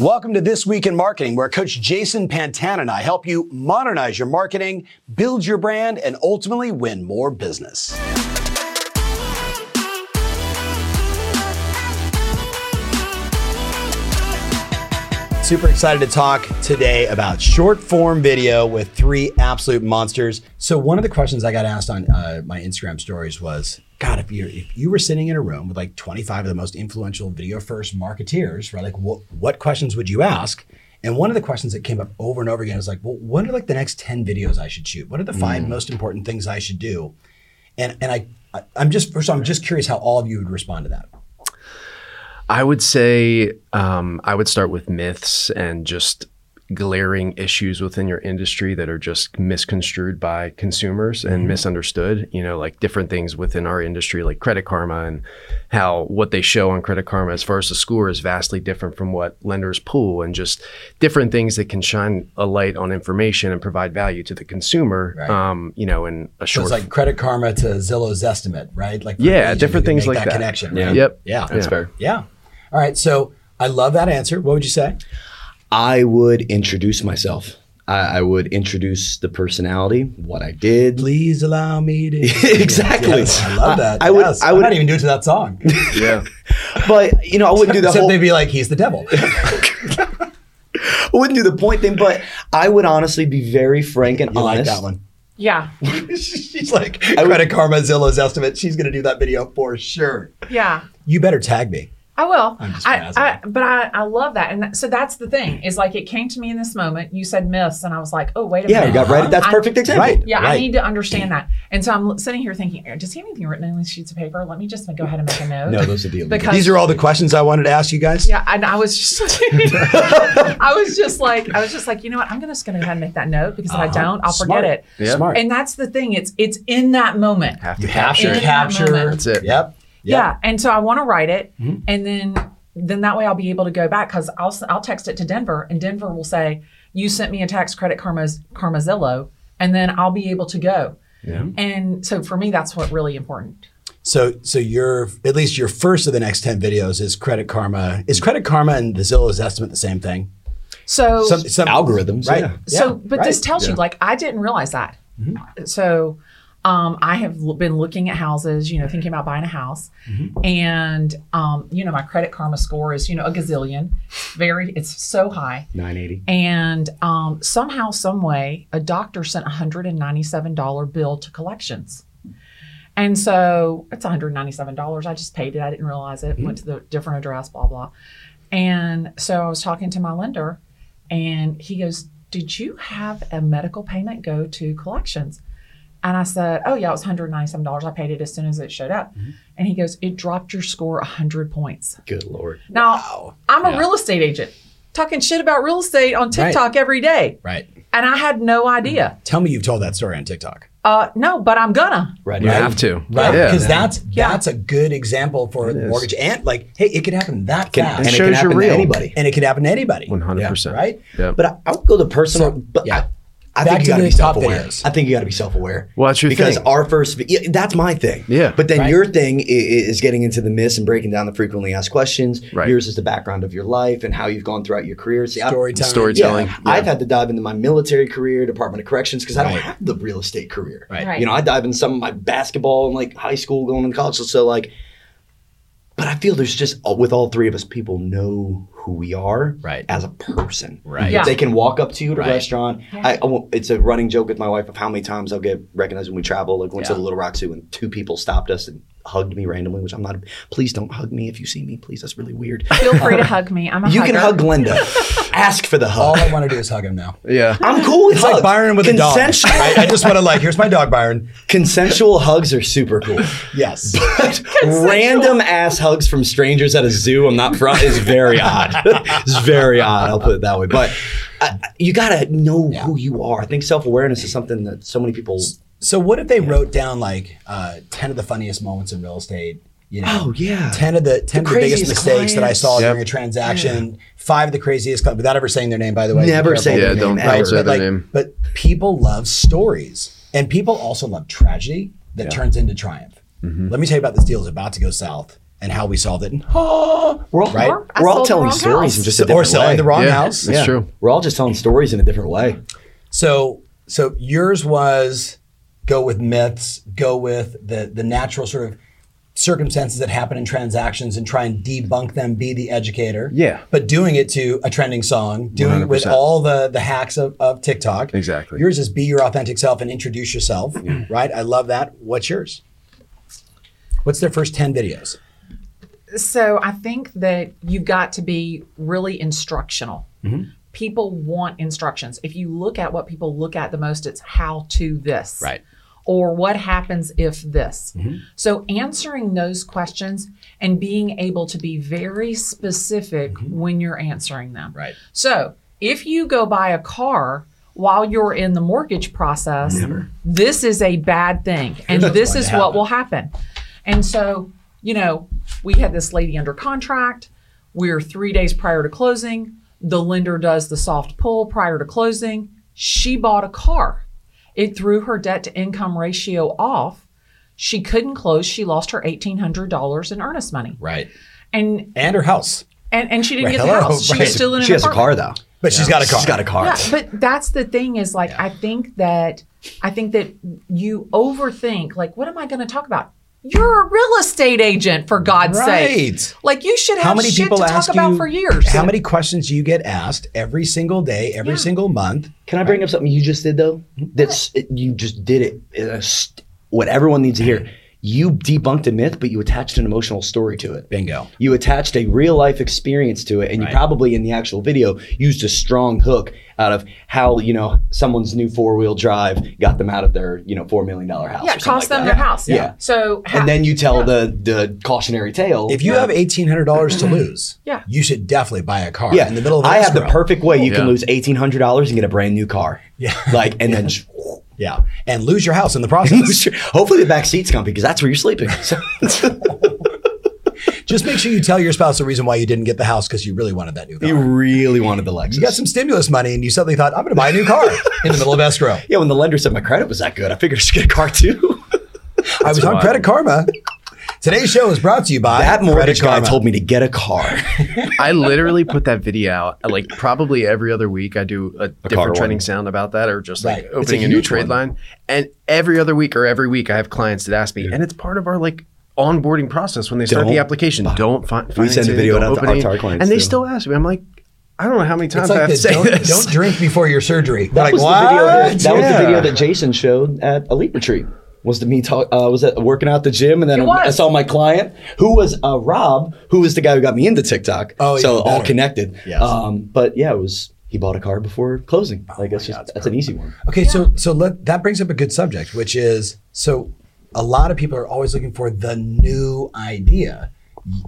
Welcome to This Week in Marketing, where Coach Jason Pantana and I help you modernize your marketing, build your brand, and ultimately win more business. Super excited to talk today about short form video with three absolute monsters. So one of the questions I got asked on uh, my Instagram stories was, God, if you if you were sitting in a room with like 25 of the most influential video first marketeers, right? Like, what what questions would you ask? And one of the questions that came up over and over again is like, well, what are like the next 10 videos I should shoot? What are the five most important things I should do? And and I, I I'm just first, all, I'm just curious how all of you would respond to that. I would say um, I would start with myths and just glaring issues within your industry that are just misconstrued by consumers and misunderstood. You know, like different things within our industry, like Credit Karma, and how what they show on Credit Karma as far as the score is vastly different from what lenders pull, and just different things that can shine a light on information and provide value to the consumer. Right. Um, you know, in a So short. it's like Credit Karma to Zillow's estimate, right? Like Yeah, agents, different things like that, that. connection. Yeah. Right? Yep. Yeah, That's fair. Yeah. All right. So I love that answer. What would you say? I would introduce myself. I, I would introduce the personality, what I did. Please allow me to. Exactly. Yes, I love that. I- I would- Yes. I would- not even do it to that song. yeah. But you know, I wouldn't do the Except whole. they'd be like, he's the devil. I wouldn't do the point thing. But I would honestly be very frank and You like honest. that one? Yeah. She's like, I Credit Karma, Zillow's estimate. She's going to do that video for sure. Yeah. You better tag me. I will. I'm just I. I, but I, I love that. And that, so that's the thing is like it came to me in this moment. You said myths, and I was like, oh, wait a Yeah, minute. Yeah, you got right. That's I- perfect example. Right. Yeah, I need to understand that. And so I'm sitting here thinking, does he have anything written on these sheets of paper? Let me just go ahead and make a note. No, those are the Because- These are all the questions I wanted to ask you guys. Yeah, and I was just, I was just like, I was just like, you know what? I'm gonna just gonna go ahead and make that note because if I Uh-huh. don't, I'll Smart. forget it. Yeah. Smart. And that's the thing. It's it's in that moment. Have to you have to In that capture. moment. That's it. Yep. Yeah. And so I want to write it, Mm-hmm. and then then that way I'll be able to go back because I'll s- I'll text it to Denver, and Denver will say, "You sent me a tax Credit Karma's Karmazillo," and then I'll be able to go. Yeah. And so for me, that's what really important. So, so your at least your first of the next ten videos is Credit Karma. Is Credit Karma and the Zillow's estimate the same thing? So Some, some Algorithms, right? yeah. so, Yeah, but this right. tells you, like, I didn't realize that. So, um, I have been looking at houses, you know, thinking about buying a house, and um, you know, my Credit Karma score is, you know, a gazillion. Very, it's so high. 980. And um, somehow, some way, a doctor sent a hundred and ninety-seven dollar bill to collections. And so it's one hundred ninety-seven dollars. I just paid it. I didn't realize it. Went to the different address. Blah blah. And so I was talking to my lender, and he goes, "Did you have a medical payment go to collections?" And I said, "Oh yeah, it was one hundred ninety-seven dollars. I paid it as soon as it showed up." And he goes, "It dropped your score hundred points." Good lord. Now, I'm a real estate agent talking shit about real estate on TikTok every day. Right. And I had no idea. Tell me you've told that story on TikTok. Uh, no, but I'm gonna. Right. You have to. Right. Yeah. Because that's Yeah. that's a good example for is. mortgage and like, hey, it could happen that Can, fast. and it shows can you're happen to real. anybody. and it could happen to anybody. 100%. Right? Yeah. But I, I would go the personal. So, but yeah. I, I Back think you got to be self-aware. I think you got to be self-aware. Well, that's your because thing. our first yeah, that's my thing. Yeah. But then Right. your thing i- i- is getting into the myths and breaking down the frequently asked questions. Right. Yours is the background of your life and how you've gone throughout your career. See, I- Storytelling. Storytelling. Yeah, Yeah. I've had to dive into my military career, Department of Corrections, because I don't Right. have the real estate career. Right. Right. You know, I dive into some of my basketball and like high school, going to college. So, so like, but I feel there's just uh, with all three of us, people know who we are Right. as a person. Right. Yeah. They can walk up to you at a Right. restaurant. I, I it's a running joke with my wife of how many times I'll get recognized when we travel. Like went to the Little Rock Zoo and two people stopped us and hugged me randomly, which I'm not. Please don't hug me if you see me. Please, that's really weird. Feel free to hug me. I'm a You can hug Glenda. Ask for the hug. All. I want to do is hug him now. Yeah. I'm cool with It's like hugs. Byron with a dog. Consensual- Right? I just want to like, here's my dog, Byron. Consensual hugs are super cool. Yes. But random ass hugs from strangers at a zoo I'm not from is very odd. it's very odd. I'll put it that way. But uh, you gotta know Yeah. who you are. I think self awareness is something that so many people. So what if they wrote down like uh, ten of the funniest moments in real estate? You know, Oh, yeah. ten of the ten of the biggest craziest mistakes that I saw. Yep. during a transaction. Five of the craziest, cli- without ever saying their name, by the way. Never Be say careful. Yeah, their don't- name don't ever. say but their like, name. but people love stories, and people also love tragedy that turns into triumph. Let me tell you about this deal that's about to go south. and how we solved it. And, oh, We're all, Right. we're, we're all telling stories house. in just a different or selling way. the wrong Yeah, house. That's true. We're all just telling stories in a different way. So so yours was go with myths, go with the the natural sort of circumstances that happen in transactions and try and debunk them, be the educator. Yeah. But doing it to a trending song, doing it with all the the hacks of, of TikTok. Exactly. Yours is be your authentic self and introduce yourself. Yeah. Right? I love that. What's yours? What's their first 10 videos? So I think that you've got to be really instructional. Mm-hmm. People want instructions. If you look at what people look at the most, it's how to this. Right. Or what happens if this. Mm-hmm. So answering those questions and being able to be very specific when you're answering them. Mm-hmm. Right. So if you go buy a car while you're in the mortgage process, this is a bad thing. And this is what will happen. And so, you know, we had this lady under contract. We're three days prior to closing. The lender does the soft pull prior to closing. She bought a car. It threw her debt to income ratio off. She couldn't close. She lost her $1,800 in earnest money. Right. And And her house. and, and she didn't Right, get hello, the house. She right. was still in She an has a car though. But she's got a car. She's got a car. Yeah, but that's the thing is like I think that I think that you overthink like what am I going to talk about? You're a real estate agent for God's Right. sake. Like you should have How many shit people to talk ask about you for years. How many questions do you get asked every single day, every Yeah. single month? Can I bring up something you just did though? Hmm? That's it- you just did it. Uh, st- what everyone needs to hear. You debunked a myth, but you attached an emotional story to it. Bingo. You attached a real life experience to it, and Right. you probably in the actual video used a strong hook out of how you know someone's new four wheel drive got them out of their you know four million dollar house. yeah, or cost like them that. their house. Yeah. So And then you tell the the cautionary tale. If you have eighteen hundred dollars to lose, Yeah. you should definitely buy a car yeah, in the middle of I have the perfect way you can lose eighteen hundred dollars and get a brand new car. Yeah. like and then. Yeah, and lose your house in the process. Hopefully the back seat's comfy because that's where you're sleeping. Just make sure you tell your spouse the reason why you didn't get the house because you really wanted that new car. you really wanted the Lexus. You got some stimulus money and you suddenly thought, I'm going to buy a new car in the middle of escrow. yeah, when the lender said my credit was that good, I figured I should get a car too. I was on. Credit Karma. Today's show is brought to you by that mortgage guy Karma. told me to get a car. I literally put that video out like probably every other week. I do a, car different trending one. sound about that, or just like Right. opening a a, new huge trade one. line. And every other week or every week, I have clients that ask me, and it's part of our like onboarding process when they start Don't the application. Don't fi- We send a video don't out to open our clients, and they too. still ask me. I'm like, I don't know how many times It's I have to say don't, this. don't drink before your surgery. That like, was the video. That, that was the video that Jason showed at Elite Retreat. Was to me talk? Uh, was at working out the gym, and then I saw my client, who was uh, Rob, who was the guy who got me into TikTok. Oh, so even all better. connected. Yes. Um, but yeah, it was he bought a car before closing. like that's Oh just God, that's an easy one. Okay, so so let, that brings up a good subject, which is so a lot of people are always looking for the new idea.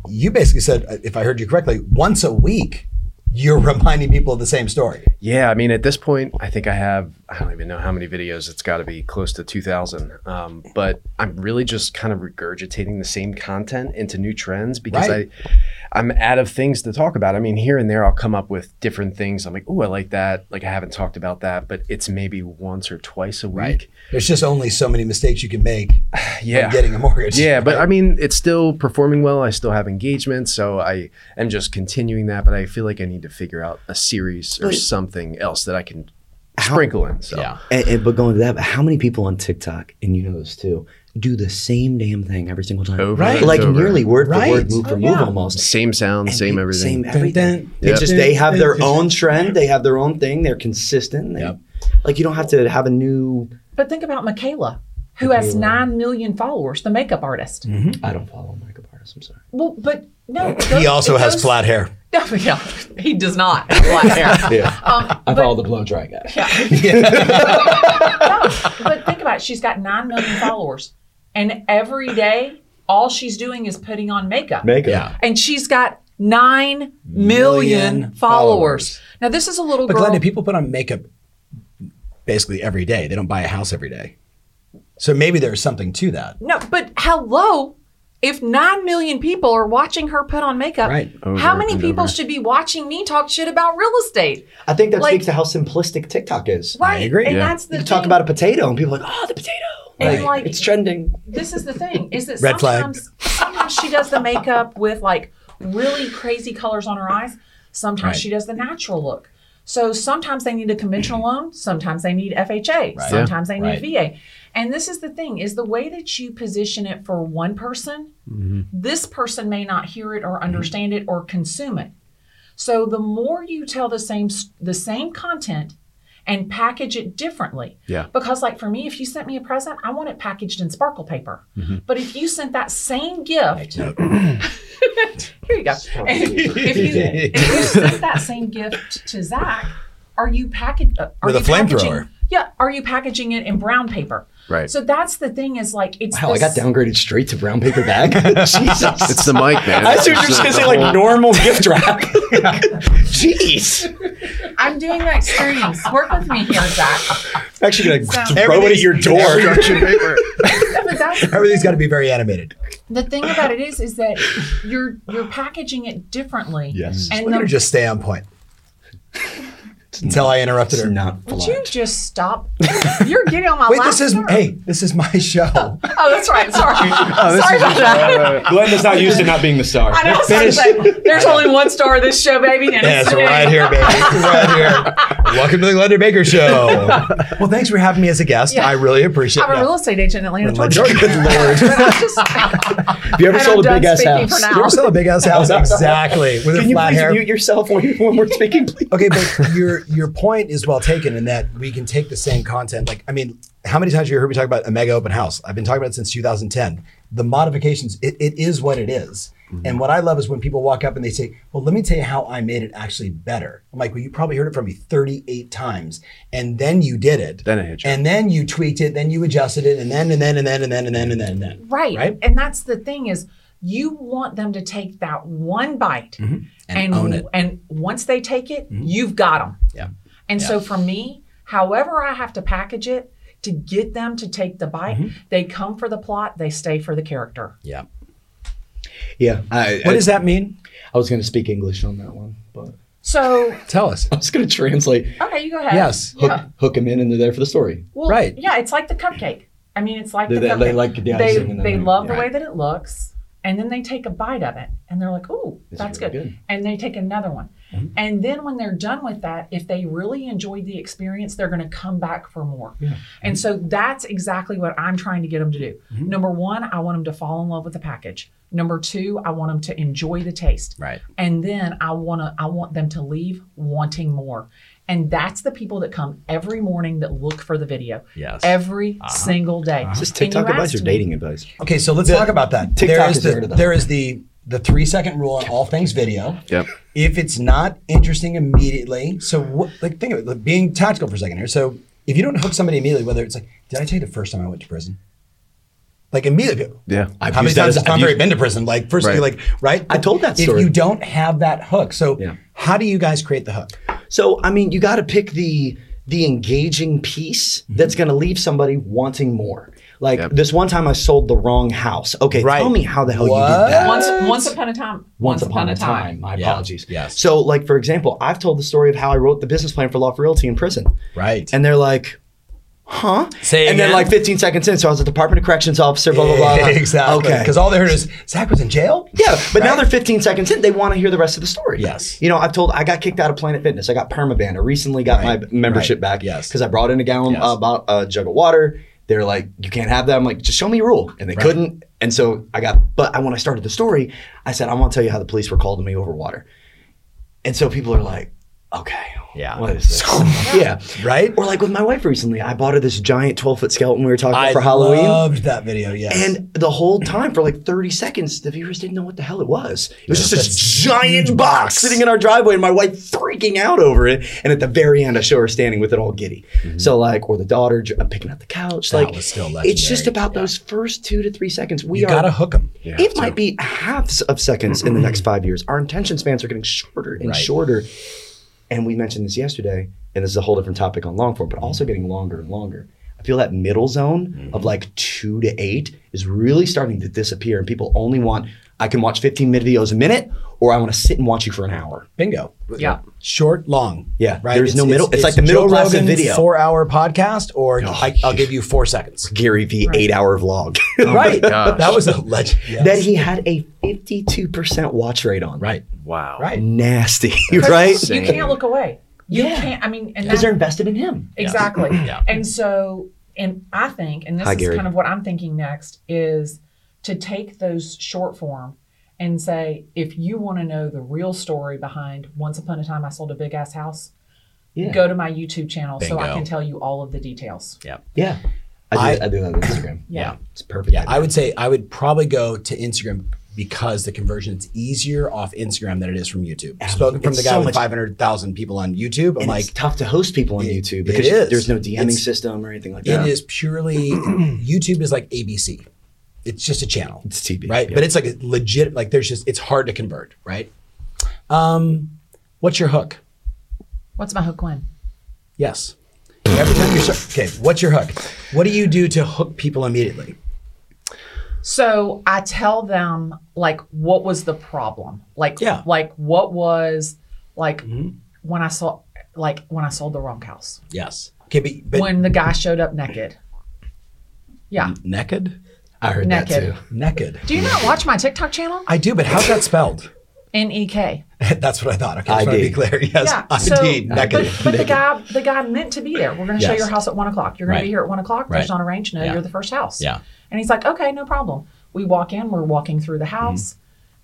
You basically said, uh, if I heard you correctly, once a week you're reminding people of the same story. Yeah, I mean, at this point, I think I have, I don't even know how many videos. It's got to be close to 2,000. Um, but I'm really just kind of regurgitating the same content into new trends because Right. I, I'm out of things to talk about. I mean, here and there, I'll come up with different things. I'm like, oh, I like that. Like, I haven't talked about that, but it's maybe once or twice a week. There's just only so many mistakes you can make Yeah. getting a mortgage. Yeah, but right? I mean, it's still performing well. I still have engagement, so I am just continuing that. But I feel like I need to figure out a series or something else that I can sprinkle in. So Yeah. And, and- but going to that, how many people on TikTok, and you know this too, do the same damn thing every single time? Over Right. Like over. nearly word for Right. word, move for Oh, move yeah. almost. same sound, And same they- everything. Same everything. Dun, It's just they have their own trend. They have their own thing. They're consistent. They- Yep. Like you don't have to have a new. But think about Mikayla, who has nine million followers, the makeup artist. Mm-hmm. I don't follow makeup artists. I'm sorry. Well, but no, he also has flat hair. No, yeah, he does not have flat hair. Yeah, Um, I but, follow the blow dry guy. no, but think about it. She's got nine million followers, and every day, all she's doing is putting on makeup. Makeup. Yeah. and she's got nine Million million, followers. followers. Now, this is a little But girl. Glenda, people put on makeup basically every day. They don't buy a house every day. So maybe there's something to that. no, but hello. If nine million people are watching her put on makeup, Right. How many people over. should be watching me talk shit about real estate? I think that Like- speaks to how simplistic TikTok is. Right. I agree. And Yeah. that's the You talk about a potato, and people are like, "Oh, the potato." And like It's trending. this is the thing is that Red flag. sometimes sometimes she does the makeup with like really crazy colors on her eyes. Sometimes Right. she does the natural look. So sometimes they need a conventional mm-hmm. loan, sometimes they need FHA, Right. sometimes they Right. need VA. And this is the thing is the way that you position it for one person, mm-hmm. this person may not hear it or mm-hmm. understand it or consume it. So the more you tell the same the same content and package it differently. Yeah. Because like for me, if you sent me a present, I want it packaged in sparkle paper. Mm-hmm. But if you sent that same gift, here you go. if, you, if you sent that same gift to Zach, are you package uh, are With a you packaging- flamethrower. Yeah, are you packaging it in brown paper? Right. So that's the thing is like it's Wow, I got downgraded straight to brown paper bag. Jesus. It's the mic, man. I assumed you were It's just gonna the say like normal gift wrap. Jeez. I'm doing the extremes. Work with me here, Zach. I'm actually gonna So- throw it at your door. Construction paper. Yeah, but that's the Everything's thing. got to be very animated. the thing about it is is that you're you're packaging it differently. Yes. And Let her the, just stay on point. Until I interrupted It's her. not would you just stop? You're getting on my Wait, last this is nerve. hey, this is my show. Oh, that's right. Sorry. Oh, Sorry about that. Glenda's not used to not being the star. I know. I was there's only one star of this show, baby, and Yes, it's me. right here, baby. Right here. Welcome to the Glenda Baker Show. Well, thanks for having me as a guest. Yeah. I really appreciate it. I'm a real estate agent in Atlanta, Good Lord. Just- Have you ever And sold a I'm big done ass speaking for house? now. You're still a big ass house, exactly, with Can a you flat please hair. mute yourself when, when we're speaking, please? Okay, but your your point is well taken in that we can take the same content. Like, I mean, how many times have you heard me talk about a mega open house? I've been talking about it since 2010. The modifications, it, it is what it is. Mm-hmm. And what I love is when people walk up and they say, Well, let me tell you how I made it actually better. I'm like, Well, you probably heard it from me 38 times. And then you did it. Then it hit you. And then you tweaked it, then you adjusted it, and then and then and then and then and then and then and then. right. Right? And that's the thing is you want them to take that one bite And own it. Mm-hmm. and once they take it, you've got them. Yeah. And so for me, however I have to package it to get them to take the bite, Mm-hmm. they come for the plot, they stay for the character. Yeah. Yeah. I, What I, does that mean? I was going to speak English on that one, but So Tell us. I was going to translate. okay, you go ahead. Yes. Hook, Yeah. hook them in, and they're there for the story. Well, Right. Yeah, it's like the cupcake. I mean, it's like They- the they- cupcake. they like the they icing and then they they- love the way that it looks, and then they take a bite of it, and they're like, "Oh, that's really good. good. Mm-hmm. And they take another one, and then when they're done with that, if they really enjoyed the experience, they're going to come back for more. And so that's exactly what I'm trying to get them to do. Mm-hmm. Number one, I want them to fall in love with the package. Number two, I want them to enjoy the taste. Right. And then I want to I want them to leave wanting more. And that's the people that come every morning that look for the video. Yes. Every uh-huh. single day. Uh-huh. Is this TikTok advice or asked me- dating advice? Okay, so let's talk about that. TikTok there is is the, there to the- there is the the three second rule on all things video. Yep. If it's not interesting immediately, so what, like think of it, like being tactical for a second here. So if you don't hook somebody immediately, whether it's like, did I tell you the first time I went to prison? Like immediately. Yeah. I've How many times as- have Tom I've Ferry been to prison? Like first, Right. like right. I told that story. If you don't have that hook, so Yeah. how do you guys create the hook? So I mean, you got to pick the the engaging piece mm-hmm. that's going to leave somebody wanting more. Like Yep. this one time, I sold the wrong house. Okay, Right. tell me how the hell you did that. Once once upon a time. Once upon a time. My Yeah. apologies. Yes. So, like for example, I've told the story of how I wrote the business plan for Law for Realty in prison, Right. and they're like, "Huh?" Say and then like 15 seconds in, so I was a Department of Corrections officer. Blah blah blah. exactly. Okay. Because all they heard is Zach was in jail. Yeah, but now they're 15 seconds in. They want to hear the rest of the story. Yes. You know, I've told I got kicked out of Planet Fitness. I got permaban. I recently got Right, my membership right, back. yes. Because I brought in a gallon Yes. uh, about a jug of water. They're like, you can't have that. I'm like, just show me a rule, and they Right. couldn't. And so I got. But when I started the story, I said, I want to tell you how the police were called to me over water. And so people are like, okay, Yeah. what is this? yeah. Right. Or like with my wife recently, I bought her this giant 12 foot skeleton we were talking about for Halloween. I loved that video. Yes. And the whole time, for like 30 seconds, the viewers didn't know what the hell it was. It was Yeah, just this giant box sitting in our driveway, and my wife freaking out over it. And at the very end, I show her standing with it all giddy. So, like, or the daughter uh, picking up the couch. Mm-hmm. That like, it's just about Yeah. those first two to three seconds. We you are. gotta hook them. Yeah, it so- might be halves of seconds in the next five years. Our attention spans are getting shorter and Right. shorter. And we mentioned this yesterday, and this is a whole different topic on long form, but Mm-hmm. also getting longer and longer. I feel that middle zone of like two to eight is really starting to disappear, and people only want I can watch 15 minute videos a minute, or I want to sit and watch you for an hour. Bingo. Yeah. Short, long. Yeah, Right. there's no middle. It's like the middle Joe class of Rogan video. Four hour podcast, or oh, I, I'll give you four seconds. Gary Vee eight hour vlog right. Oh gosh. That was a legend. Yes. that he had a 52% watch rate on. Right. Wow. Right. Nasty, right? You can't look away. You Yeah. can't. I mean, Because they're invested in him. exactly. Yeah. And so, and I think, and this Hi, is Gary. kind of what I'm thinking next is to take those short form and say, if you want to know the real story behind Once Upon a Time I Sold a Big Ass House, Yeah. go to my YouTube channel so I can tell you all of the details. Yeah. Yeah. I do, I- I, do that on Instagram. Yeah. It's perfect. Yeah. I would say I would probably go to Instagram because the conversion is easier off Instagram than it is from YouTube. Spoken from It's the guy so with 500,000 people on YouTube. I'm and like, it's tough to host people on It- YouTube because is. there's no DMing It's- system or anything like that. It is purely YouTube is like ABC. It's just a channel. It's TV, Right? yeah. But it's like a legit like there's just it's hard to convert, right? Um what's your hook? What's my hook win? Yes. Every time you're okay, what's your hook? What do you do to hook people immediately? So I tell them like what was the problem? Like Yeah. Mm-hmm. like what was like when I saw like when I sold the wrong house. Yes. Okay, but, but when the guy showed up naked. Yeah. naked? I heard that too. Naked. Do you not watch my TikTok channel? I do, but how's that spelled? N E K. That's what I thought. Okay, just want to be clear. Yes, Yeah. So, ID, but, naked. but the guy, the guy meant to be there. We're going to show Yes. your house at one o'clock. You're going Right. to be here at one o'clock. Right. There's not a range. No, Yeah. you're the first house. Yeah. And he's like, okay, no problem. We walk in. We're walking through the house,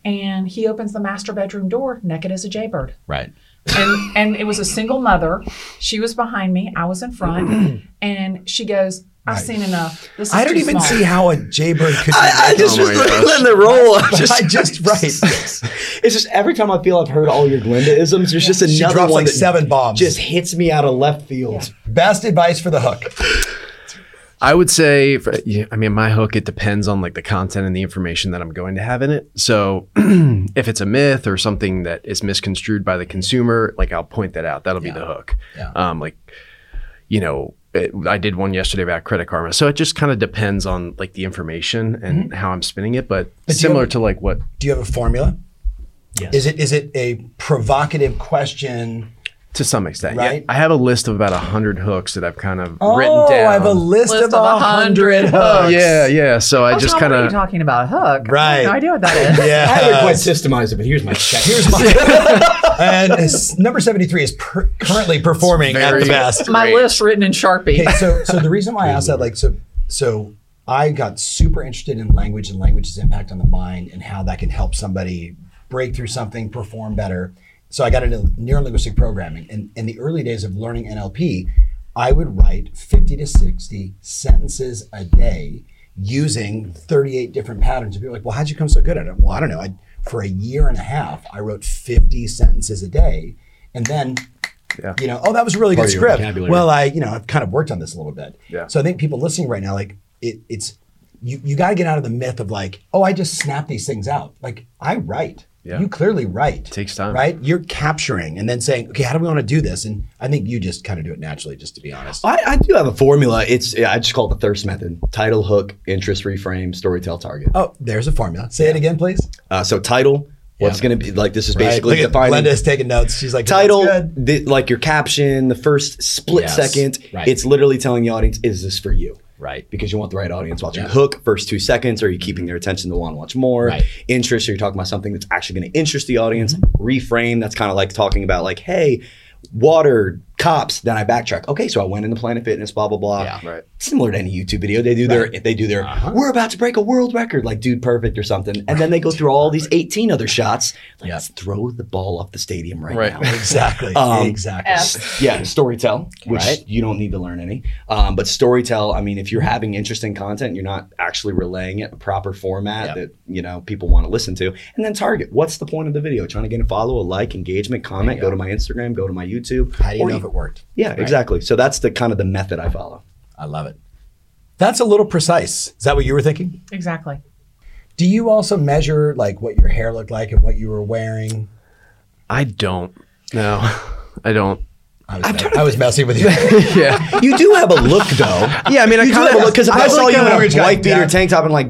Mm-hmm. and he opens the master bedroom door, naked as a jaybird. Right. and and it was a single mother. She was behind me. I was in front, and she goes, "I've seen enough. This is I don't even small." see how a jaybird could. be I, I just Oh was my looking gosh. the roll. I I just, just right. it's just every time I feel I've heard all your Glenda isms, there's just another She another drops one like that seven bombs. just hits me out of left field. Best advice for the hook. I would say, for, yeah, I mean, my hook, it depends on like the content and the information that I'm going to have in it. So if it's a myth or something that is misconstrued by the consumer, like I'll point that out. That'll be the hook. Yeah. Um, like, you know, it, I did one yesterday about credit karma. So it just kind of depends on like the information and mm-hmm. how I'm spinning it. But, But similar have- to like what Do you have a formula? Yes. Is it is it a provocative question? To some extent, Right. yeah. I have a list of about a hundred hooks that I've kind of Oh, written down. I have a list, List of of a a hundred hundred hooks. yeah, yeah. So I Oh, just kind what are you of talking about? A hook? I Right. have no idea what that is. Yeah. I haven't quite systemized it, but here's my check. Here's my and number seventy three is per- currently performing at very- the best. My Great. list written in Sharpie. Okay, so so the reason why I asked that, like, so so I got super interested in language and language's impact on the mind and how that can help somebody break through something, perform better. So I got into neurolinguistic programming, and in the early days of learning NLP, I would write fifty to sixty sentences a day using thirty-eight different patterns. And people are like, "Well, how'd you come so good at it?" Well, I don't know. I, for a year and a half, I wrote fifty sentences a day, and then Yeah. you know, oh, that was a really Part good script. Well, I, you know, I've kind of worked on this a little bit. Yeah. So I think people listening right now, like, it, it's you, you got to get out of the myth of like, oh, I just snap these things out. Like, I write. Yeah. You clearly write. Takes time. Right? You're capturing and then saying, okay, how do we want to do this? And I think you just kind of do it naturally, just to be honest. I, I do have a formula. It's I just call it the thirst method: title, hook, interest, reframe, story, tell, target. Oh, there's a formula. Say it again, please. Uh, so title, what's Yeah. going to be like? This is Right. basically Look at defining Glenda's taking notes. She's like, title, the, like your caption, the first split Yes. second. Right. It's literally telling the audience, "Is this for you?" Right. Because you want the right audience watching. Yeah. Hook, first two seconds, are you keeping their attention to want to watch more? Right. Interest, are you talking about something that's actually going to interest the audience? Mm-hmm. Reframe, that's kind of like talking about like, hey, water, cops. Then I backtrack. Okay, so I went into Planet Fitness, blah blah blah. Yeah. Right. Similar to any YouTube video, they do their they do their Uh-huh. we're about to break a world record, like Dude Perfect or something, and then they go through all these 18 other shots. Like, Yep. Let's throw the ball off the stadium right, Right. now. Exactly. Um, exactly. F. Yeah, storytell, which Right. you don't need to learn any. Um, but storytell, I mean, if you're having interesting content, you're not actually relaying it in a proper format Yep. that you know people want to listen to. And then target. What's the point of the video? Trying to get a follow, a like, engagement, comment. Go to my Instagram, go to my YouTube. How do you Or know if it worked? Yeah, exactly. So that's the kind of the method I follow. I love it. That's a little precise. Is that what you were thinking? Exactly. Do you also measure like what your hair looked like and what you were wearing? I don't. No, I don't. I was, me- I was messing with you. Yeah. You do have a look though. Yeah, I mean, I you do kinda- have a look because if I I saw like you in a white beater yeah. tank top and like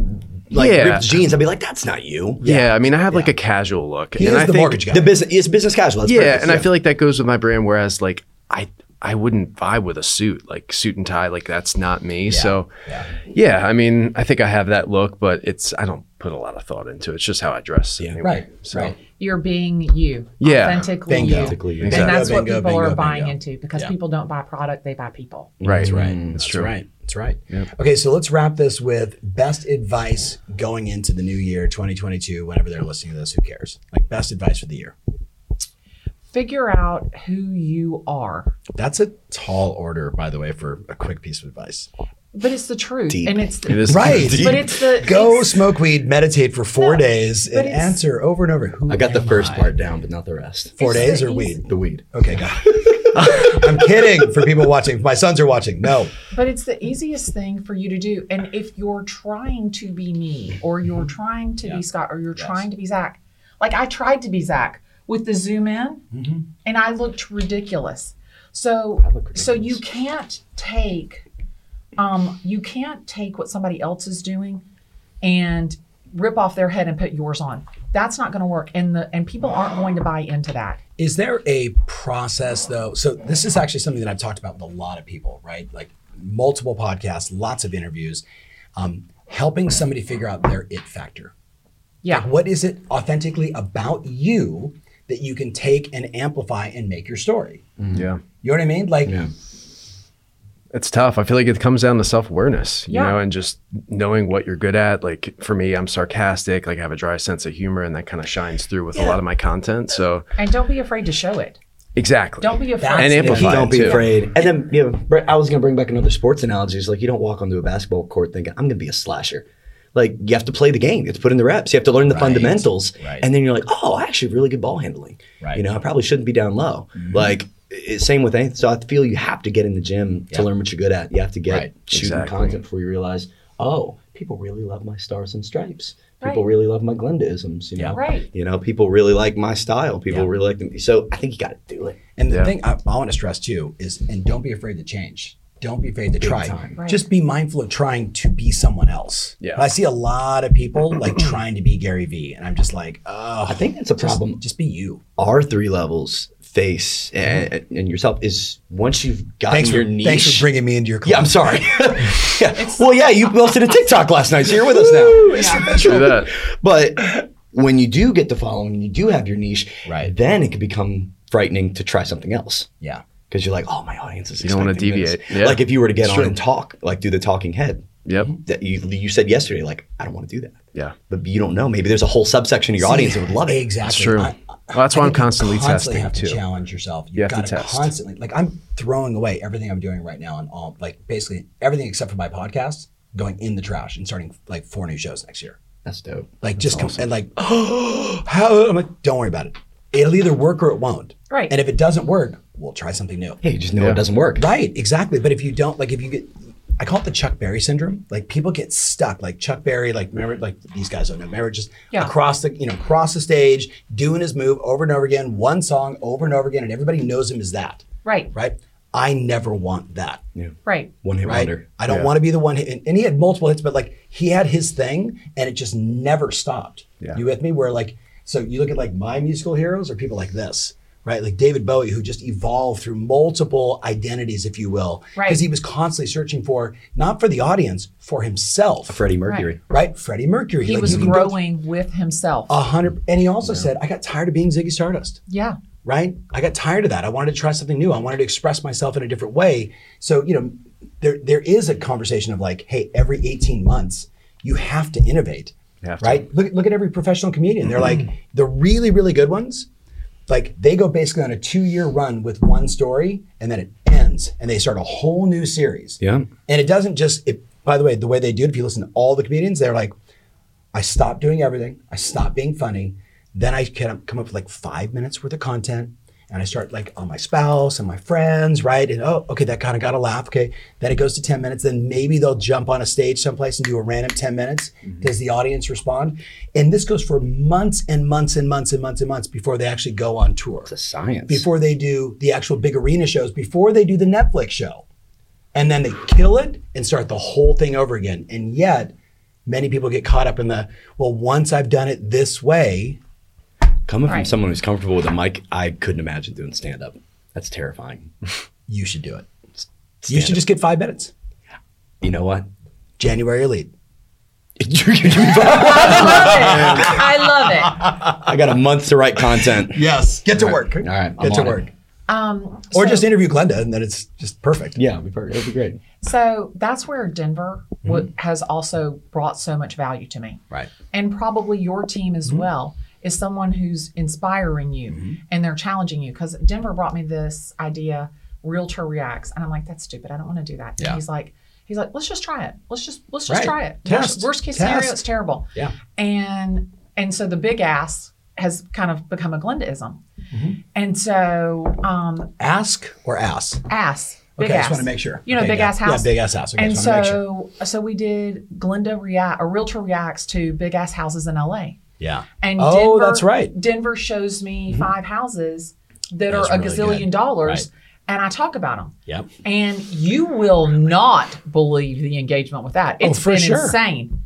like Yeah. ripped jeans, I'd be like, that's not you. Yeah, I mean, I have like a casual look, He and is I the think, mortgage guy. The business it's business casual. That's yeah, perfect, and I feel like that goes with my brand. Whereas, like, I I wouldn't vibe with a suit, like suit and tie, like that's not me. So, yeah. yeah, I mean, I think I have that look, but it's I don't put a lot of thought into it. It's just how I dress. Yeah. anyway. Right. So, Right. You're being you. Yeah. Authentically Bingo. you. Authentically you. And Exactly. that's what people bingo, are buying bingo. into because Yeah. people don't buy product, they buy people. Right. That's right. Mm, that's That's true. right. That's right. Okay, so let's wrap this with best advice going into the new year, 2022. Whenever they're listening to this, who cares? Like best advice for the year. Figure out who you are. That's a tall order, by the way, for a quick piece of advice. But it's the truth. Deep. And it's the, It is Right. But it's the Go it's- smoke weed, meditate for four No, days, and answer over and over. Who I got the first I? part down, but not the rest. Four It's days or easy- weed? The weed. Okay, got it. I'm kidding for people watching. My sons are watching. No. But it's the easiest thing for you to do. And if you're trying to be me, or you're trying to Yeah. be Scott, or you're Yes. trying to be Zach, like I tried to be Zach with the zoom in, Mm-hmm. and I looked ridiculous. So, look so you can't take, um, you can't take what somebody else is doing, and rip off their head and put yours on. That's not going to work, and the and people aren't going to buy into that. Is there a process though? So this is actually something that I've talked about with a lot of people, right? Like multiple podcasts, lots of interviews, um, helping somebody figure out their it factor. Yeah. Like, what is it authentically about you that you can take and amplify and make your story? Mm-hmm. yeah. You know what I mean? Like, Yeah. It's tough. I feel like it comes down to self awareness, you Yeah. know, and just knowing what you're good at. Like for me, I'm sarcastic, like I have a dry sense of humor, and that kind of shines through with a lot of my content. So And don't be afraid to show it. exactly. Don't be afraid. That's and amplify. key. Don't be too. afraid. And then, you know, Brett, I was going to bring back another sports analogy. It's like you don't walk onto a basketball court thinking, I'm going to be a slasher. Like you have to play the game. You have to put in the reps. You have to learn the Right. fundamentals. Right. And then you're like, oh, I actually have really good ball handling. Right. You know, I probably shouldn't be down low. Mm-hmm. Like, it, same with anything. So I feel you have to get in the gym Yeah. to learn what you're good at. You have to get Right. shooting Exactly. content before you realize, oh, people really love my stars and stripes. People Right. really love my Glendaisms. You know, Right. You know, people really like my style. People Yeah. really like them. So I think you got to do it. And the Yeah. thing I, I want to stress too is, and don't be afraid to change. Don't be afraid to try. time. Right. Just be mindful of trying to be someone else. Yeah. I see a lot of people like trying to be Gary Vee, and I'm just like, oh, I think that's a problem. Just be you. our three levels face and, mm-hmm. and yourself is once you've gotten Thanks your for, niche. thanks for bringing me into your club. yeah, I'm sorry. yeah. Well, yeah, you posted a TikTok last night, so you're with us now. True that. But when you do get the following, and you do have your niche, Right. then it can become frightening to try something else Yeah. Because you're like, oh, my audience is. You don't wanna deviate. Yeah. Like if you were to get It's on true. and talk, like do the talking head. Yep. That you you said yesterday, like I don't want to do that, Yeah. but you don't know. Maybe there's a whole subsection of your audience that would love it. Exactly. That's true. I- Well, that's why I'm you constantly testing, have to too. challenge yourself. You've You have to got to test. constantly. Like I'm throwing away everything I'm doing right now on all like basically everything except for my podcast, going in the trash and starting like four new shows next year. That's dope. Like just come and like oh, how I'm like, don't worry about it. It'll either work or it won't. Right. And if it doesn't work, we'll try something new. Hey, you just know Yeah. it doesn't work. Right, exactly. But if you don't, like, if you get, I call it the Chuck Berry syndrome. Like, people get stuck. Like Chuck Berry, like, remember, like these guys don't know. Remember, just Yeah. across the, you know, across the stage, doing his move over and over again, one song over and over again, and everybody knows him as that. Right. Right. I never want that. Yeah. Right. One hit Right. wonder. I don't Yeah. want to be the one hit. And, and he had multiple hits, but like he had his thing, and it just never stopped. Yeah. You with me? Where like, so you look at like my musical heroes or people like this, right? Like David Bowie, who just evolved through multiple identities, if you will, Right. because he was constantly searching for not for the audience, for himself. Freddie Mercury. Right? Freddie Mercury. He Like, was you go growing with himself. a hundred. And he also said, "I got tired of being Ziggy Stardust." yeah. right? I got tired of that. I wanted to try something new. I wanted to express myself in a different way. So, you know, there there is a conversation of like, hey, every 18 months, you have to innovate. You have to. right? Look, look at every professional comedian. They're like mm-hmm. the really, really good ones, like they go basically on a two-year run with one story and then it ends and they start a whole new series. Yeah. And it doesn't just it by the way, the way they do it, if you listen to all the comedians, they're like, I stopped doing everything. I stopped being funny. Then I can come up with like five minutes worth of content. And I start like on my spouse and my friends, right? And oh, okay, that kind of got a laugh. Okay. Then it goes to 10 minutes. Then maybe they'll jump on a stage someplace and do a random 10 minutes. Mm-hmm. Does the audience respond? And this goes for months and months and months and months and months before they actually go on tour It's a science. before they do the actual big arena shows, before they do the Netflix show. And then they kill it and start the whole thing over again. And yet, many people get caught up in the well. Once I've done it this way, Coming from Right. someone who's comfortable with a mic, I couldn't imagine doing stand up. That's terrifying. you should do it. You Stand should up. just get five minutes. You know what? January elite. I love it. I got a month to write content. Yes. Get to work. All right, I'm Get to on it. work. Um, Or so- just interview Glenda, and then it's just perfect. Yeah, it'd be, perfect. it'd be great. So that's where Denver w- has also brought so much value to me. Right. And probably your team as well is someone who's inspiring you and they're challenging you. Because Denver brought me this idea, Realtor Reacts. And I'm like, that's stupid. I don't want to do that. Yeah. And he's like, he's like, let's just try it. Let's just let's just Right. try it. Test. Worst, worst case Test. scenario, it's terrible. Yeah. And and so the big ass has kind of become a Glendaism. Mm-hmm. And so um Ask or ass. ass. Big okay, I just want to make sure. You know, Okay, big yeah. ass house. Yeah, big ass house. Okay, and just sure. so, so we did Glenda react, or Realtor reacts to big ass houses in LA. Yeah. And Oh, Denver, that's right. Mm-hmm. Denver shows me five houses that That's are a really gazillion good. dollars, Right. and I talk about them. Yep. And you will not believe the engagement with that. It's Oh, been sure. insane.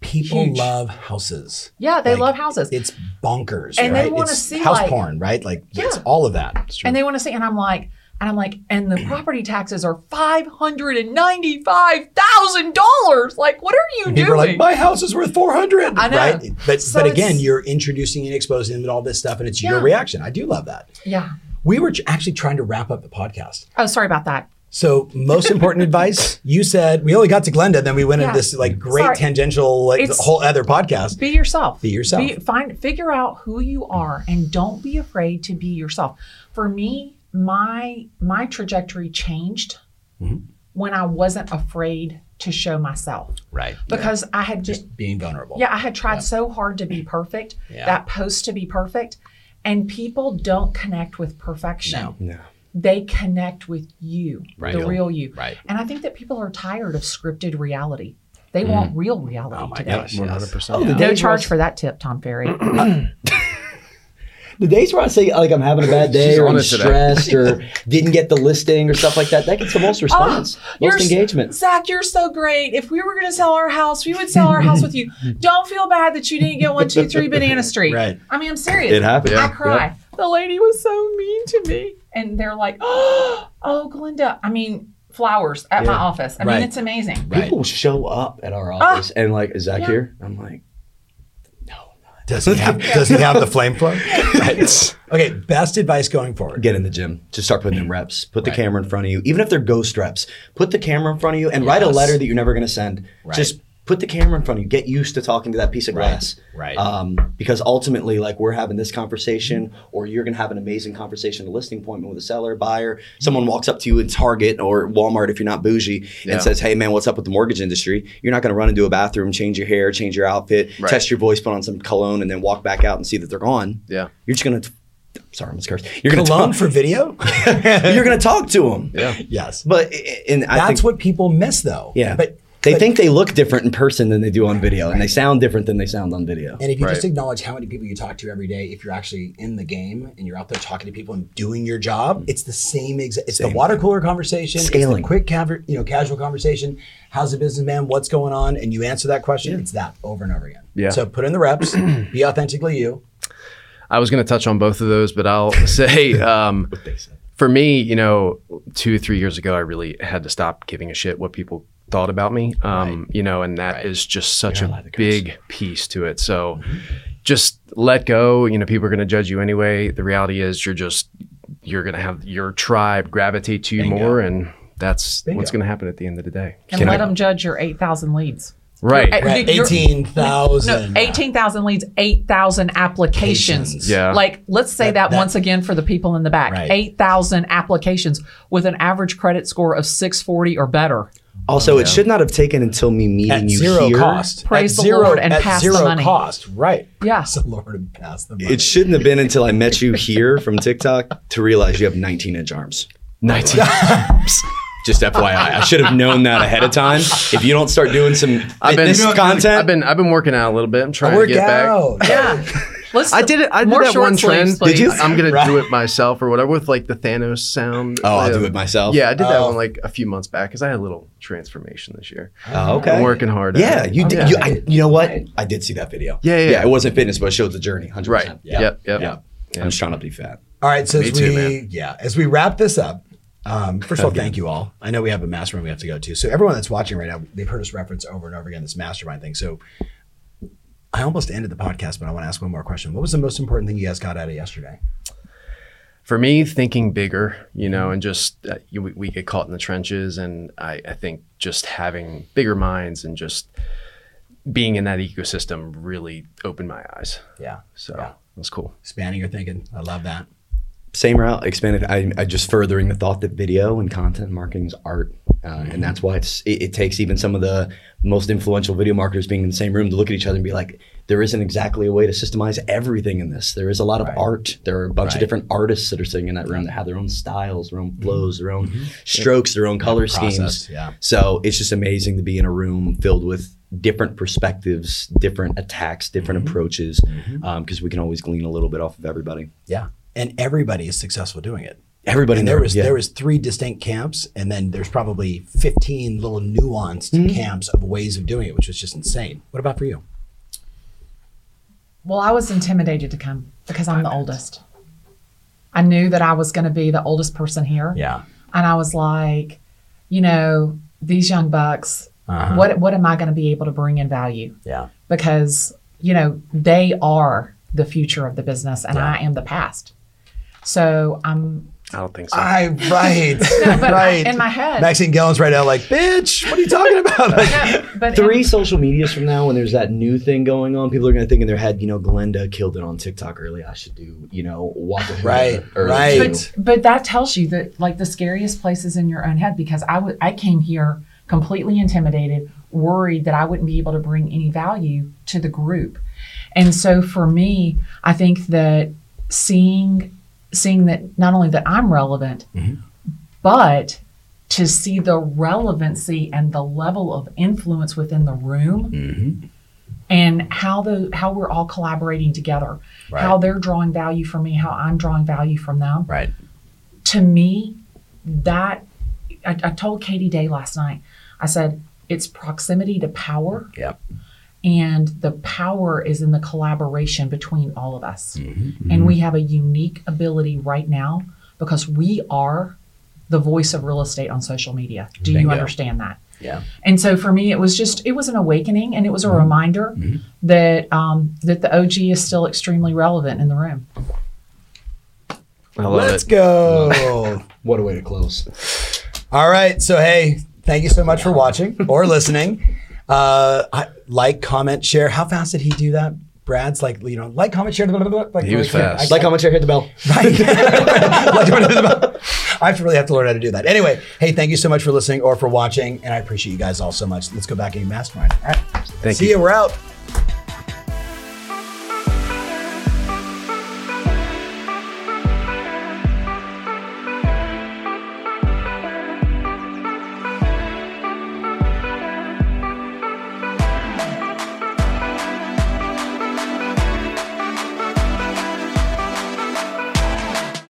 People Huge. love houses. Yeah, they Like, love houses. It's bonkers. And they right? wanna It's see, house like- porn, right? Like it's Yeah. all of that. and they want to see, and I'm like, and I'm like, and the property taxes are five hundred and ninety-five thousand dollars. Like, what are you People doing? like, my house is worth four hundred. I know. Right? But So but again, you're introducing and exposing them to all this stuff, and it's your reaction. I do love that. yeah. We were actually trying to wrap up the podcast. Oh, sorry about that. So, most important advice you said we only got to Glenda, then we went Yeah. into this like great Sorry. tangential, like It's- whole other podcast. Be yourself. Be yourself. find figure out who you are and don't be afraid to be yourself. For me, my my trajectory changed Mm-hmm. when I wasn't afraid to show myself Right. because I had just Just being vulnerable. yeah, I had tried so hard to be perfect, Yeah. that post to be perfect, and people don't connect with perfection. No. No. They connect with you, Right. the real you. Right. And I think that people are tired of scripted reality. They want real reality Mm. Oh my today. gosh. Yes. hundred percent. Oh, the No charge where- for that tip, Tom Ferry. The days where I say like I'm having a bad day or I'm stressed or didn't get the listing or stuff like that, that gets the most ah, response, Oh, most engagement. Zach, you're so great. If we were going to sell our house, we would sell our house with you. Don't feel bad that you didn't get one, two, three Banana Street. Right. I mean, I'm serious. It happened. I Yeah. cry. The lady was so mean to me. And they're like, oh, oh Glenda. I mean, flowers at my office. I Right. mean, it's amazing. Right. People show up at our office ah. and like, is Zach Yeah. here? I'm like, Does he have Does he have the flame flow? Right. Okay. Best advice going forward. get in the gym. Just start putting in reps. Put the Right. camera in front of you. Even if they're ghost reps, put the camera in front of you and write a letter that you're never going to send. Right. Just put the camera in front of you. Get used to talking to that piece of Right. glass. Right. Um, because ultimately, like we're having this conversation, or you're going to have an amazing conversation, a listing appointment with a seller, buyer. Someone walks up to you in Target or Walmart if you're not bougie Yeah. and says, "Hey, man, what's up with the mortgage industry?" You're not going to run into a bathroom, change your hair, change your outfit, Right. test your voice, put on some cologne, and then walk back out and see that they're gone. Yeah. You're just going to. Sorry, I'm scared. You're going to Cologne talk for video? you're going to talk to them. Yeah. yes. But and I That's think, what people miss, though. yeah. But they but- think they look different in person than they do on video, and they sound different than they sound on video. And if you Right. just acknowledge how many people you talk to every day, if you're actually in the game and you're out there talking to people and doing your job, it's the same exact. It's the water cooler conversation. It's Scaling. the quick, cav- you know, casual conversation. How's the business, man? What's going on? And you answer that question. It's that over and over again. Yeah. So put in the reps. be authentically you. I was going to touch on both of those, but I'll say um, for me, you know, two, three years ago, I really had to stop giving a shit what people thought about me. Um, You know, and that is just such a not allowed to curse. big piece to it. So just let go. You know, people are going to judge you anyway. The reality is you're just, you're going to have your tribe gravitate to you Bingo. more. And that's Bingo. what's going to happen at the end of the day. And Can let I- them judge your 8,000 leads. Right. Right. Right. No, 18,000 leads, 8,000 applications. Applications. Yeah. Like, let's say That- that, that- once again for the people in the back Right. 8,000 applications with an average credit score of 640 or better. Also, it should not have taken until me meeting At you zero here. cost. Praise at the zero, Lord and at pass the zero money. cost. Right. Yeah. So Lord and pass the money. It shouldn't have been until I met you here from TikTok to realize you have 19 inch arms. 19. Just FYI, I should have known that ahead of time. If you don't start doing some I've been, content, I've been, I've been working out a little bit. I'm trying Work to get back. out. Yeah. Let's I did it. I did that short one sleeves, trend. Did you? I'm gonna Right. do it myself or whatever with like the Thanos sound. Oh, I'll do it myself. Yeah, I did that Oh. one like a few months back because I had a little transformation this year. Oh, okay. I'm working hard. at Yeah, it. you did. Yeah. You, I, you know what? I did see that video. Yeah, yeah, yeah. It wasn't fitness, but it showed the journey. Hundred Right. percent. Yep, yep. Yeah. Yeah. I'm just trying to be fat. All right, so Me as too, we man. yeah, as we wrap this up, um, first of all, thank you all. I know we have a mastermind we have to go to. So everyone that's watching right now, they've heard us reference over and over again this mastermind thing. So I almost ended the podcast, but I want to ask one more question. What was the most important thing you guys got out of yesterday? for me, thinking bigger, you know, and just uh, you, we, we get caught in the trenches, and I, I think just having bigger minds and just being in that ecosystem really opened my eyes. Yeah. So Yeah. that's cool. Spanning your thinking. I love that. Same route, expanded. I, I just furthering the thought that video and content marketing is art, uh, and mm-hmm. that's why it's it, it takes even some of the most influential video marketers being in the same room to look at each other and be like, there isn't exactly a way to systemize everything in this. There is a lot of Right. art. There are a bunch Right. of different artists that are sitting in that room that have their own styles, their own mm-hmm. flows, their own mm-hmm. strokes, their own color schemes. Yeah. So it's just amazing to be in a room filled with different perspectives, different attacks, different approaches, um, because we can always glean a little bit off of everybody. Yeah. And everybody is successful doing it. Everybody And there there was yeah. there was three distinct camps, and then there's probably 15 little nuanced Mm-hmm. camps of ways of doing it, which was just insane. What about for you? Well, I was intimidated to come because I'm the oldest. I knew that I was going to be the oldest person here. Yeah. And I was like, you know, these young bucks, Uh-huh. what what am I going to be able to bring in value? Yeah. Because, you know, they are the future of the business and I am the past. So I'm I don't think so. I right. but right. in my head. Maxine Gillen's right now, like, bitch, what are you talking about? Like, but Three in- social medias from now, when there's that new thing going on, people are going to think in their head, you know, Glenda killed it on TikTok early. I should do, you know, walk a hood Right, early right. but, but that tells you that like the scariest place is in your own head because I would I came here completely intimidated, worried that I wouldn't be able to bring any value to the group. And so for me, I think that seeing seeing that not only that I'm relevant, mm-hmm. but to see the relevancy and the level of influence within the room mm-hmm. and how the how we're all collaborating together Right. how they're drawing value from me how i'm drawing value from them right. to me that I, I told katie day last night i said it's proximity to power Yeah. And the power is in the collaboration between all of us Mm-hmm. and we have a unique ability right now because we are the voice of real estate on social media do you understand that Yeah. and so for me, it was just it was an awakening, and it was a Mm-hmm. reminder that um, that the OG is still extremely relevant in the room. I love Let's it. go. What a way to close. All right. So, hey, thank you so much for watching or listening. Uh, I, like, comment, share. How fast did he do that? Brad's like, you know, like, comment, share. Blah, blah, blah, like, He was fast. I- Like, comment, share, hit the bell. Right. Like, what is it about? I have to really have to learn how to do that. Anyway, hey, thank you so much for listening or for watching, and I appreciate you guys all so much. Let's go back and mastermind. All right. Thank See you. you. We're out.